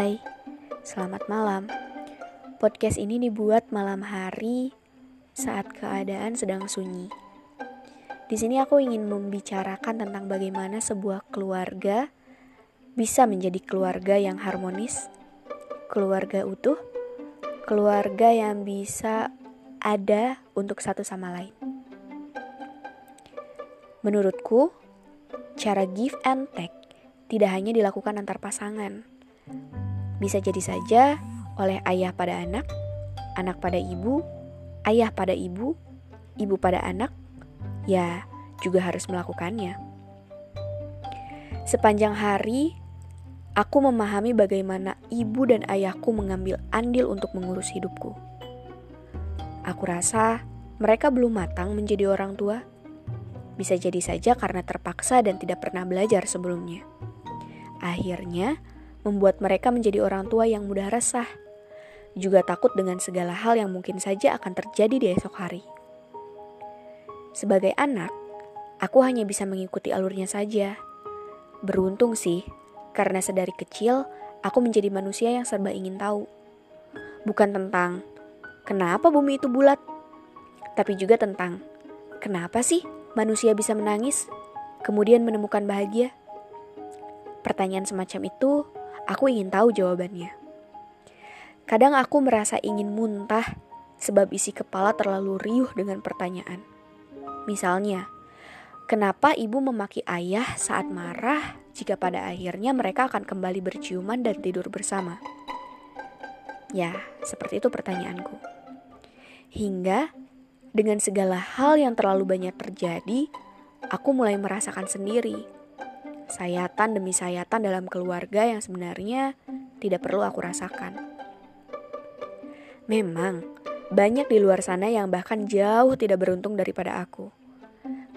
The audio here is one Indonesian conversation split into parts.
Hai, selamat malam. Podcast ini dibuat malam hari saat keadaan sedang sunyi. Di sini aku ingin membicarakan tentang bagaimana sebuah keluarga bisa menjadi keluarga yang harmonis, keluarga utuh, keluarga yang bisa ada untuk satu sama lain. Menurutku, cara give and take tidak hanya dilakukan antar pasangan. Bisa jadi saja oleh ayah pada anak, anak pada ibu, ayah pada ibu, ibu pada anak, ya juga harus melakukannya. Sepanjang hari, aku memahami bagaimana ibu dan ayahku mengambil andil untuk mengurus hidupku. Aku rasa mereka belum matang menjadi orang tua. Bisa jadi saja karena terpaksa dan tidak pernah belajar sebelumnya. Akhirnya, membuat mereka menjadi orang tua yang mudah resah, juga takut dengan segala hal yang mungkin saja akan terjadi di esok hari. Sebagai anak, aku hanya bisa mengikuti alurnya saja. Beruntung sih, karena sedari kecil aku menjadi manusia yang serba ingin tahu. Bukan tentang kenapa bumi itu bulat, tapi juga tentang kenapa sih manusia bisa menangis, kemudian menemukan bahagia. Pertanyaan semacam itu, aku ingin tahu jawabannya. Kadang aku merasa ingin muntah sebab isi kepala terlalu riuh dengan pertanyaan. Misalnya, kenapa ibu memaki ayah saat marah jika pada akhirnya mereka akan kembali berciuman dan tidur bersama? Ya, seperti itu pertanyaanku. Hingga dengan segala hal yang terlalu banyak terjadi, aku mulai merasakan sendiri sayatan demi sayatan dalam keluarga yang sebenarnya tidak perlu aku rasakan. Memang, banyak di luar sana yang bahkan jauh tidak beruntung daripada aku.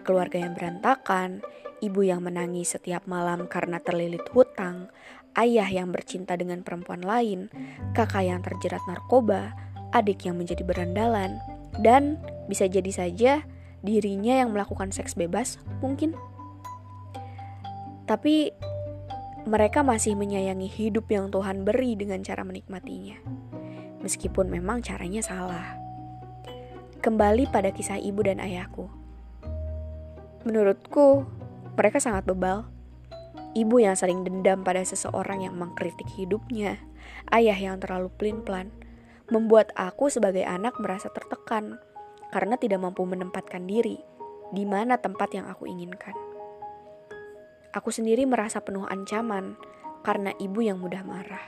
Keluarga yang berantakan, ibu yang menangis setiap malam karena terlilit hutang, ayah yang bercinta dengan perempuan lain, kakak yang terjerat narkoba, adik yang menjadi berandalan, dan bisa jadi saja dirinya yang melakukan seks bebas mungkin tapi mereka masih menyayangi hidup yang Tuhan beri dengan cara menikmatinya. Meskipun memang caranya salah. Kembali pada kisah ibu dan ayahku. Menurutku, mereka sangat bebal. Ibu yang sering dendam pada seseorang yang mengkritik hidupnya, ayah yang terlalu pelin-pelan, membuat aku sebagai anak merasa tertekan karena tidak mampu menempatkan diri di mana tempat yang aku inginkan. Aku sendiri merasa penuh ancaman karena ibu yang mudah marah.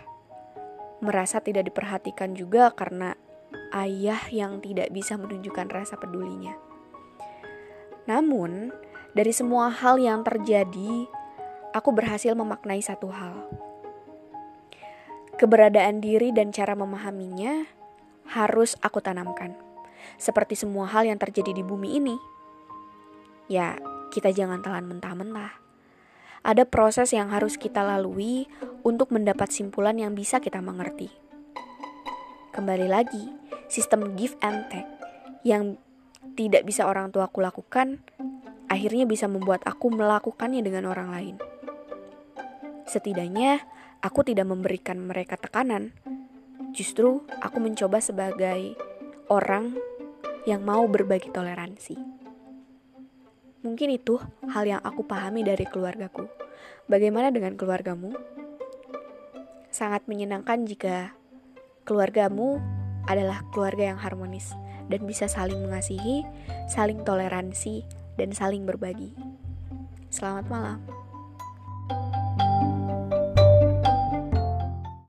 Merasa tidak diperhatikan juga karena ayah yang tidak bisa menunjukkan rasa pedulinya. Namun, dari semua hal yang terjadi, aku berhasil memaknai satu hal. Keberadaan diri dan cara memahaminya harus aku tanamkan. Seperti semua hal yang terjadi di bumi ini. Ya, kita jangan telan mentah-mentah ada proses yang harus kita lalui untuk mendapat simpulan yang bisa kita mengerti. Kembali lagi, sistem give and take yang tidak bisa orang tuaku lakukan, akhirnya bisa membuat aku melakukannya dengan orang lain. Setidaknya, aku tidak memberikan mereka tekanan. Justru, aku mencoba sebagai orang yang mau berbagi toleransi. Mungkin itu hal yang aku pahami dari keluargaku. Bagaimana dengan keluargamu? Sangat menyenangkan jika keluargamu adalah keluarga yang harmonis dan bisa saling mengasihi, saling toleransi, dan saling berbagi. Selamat malam.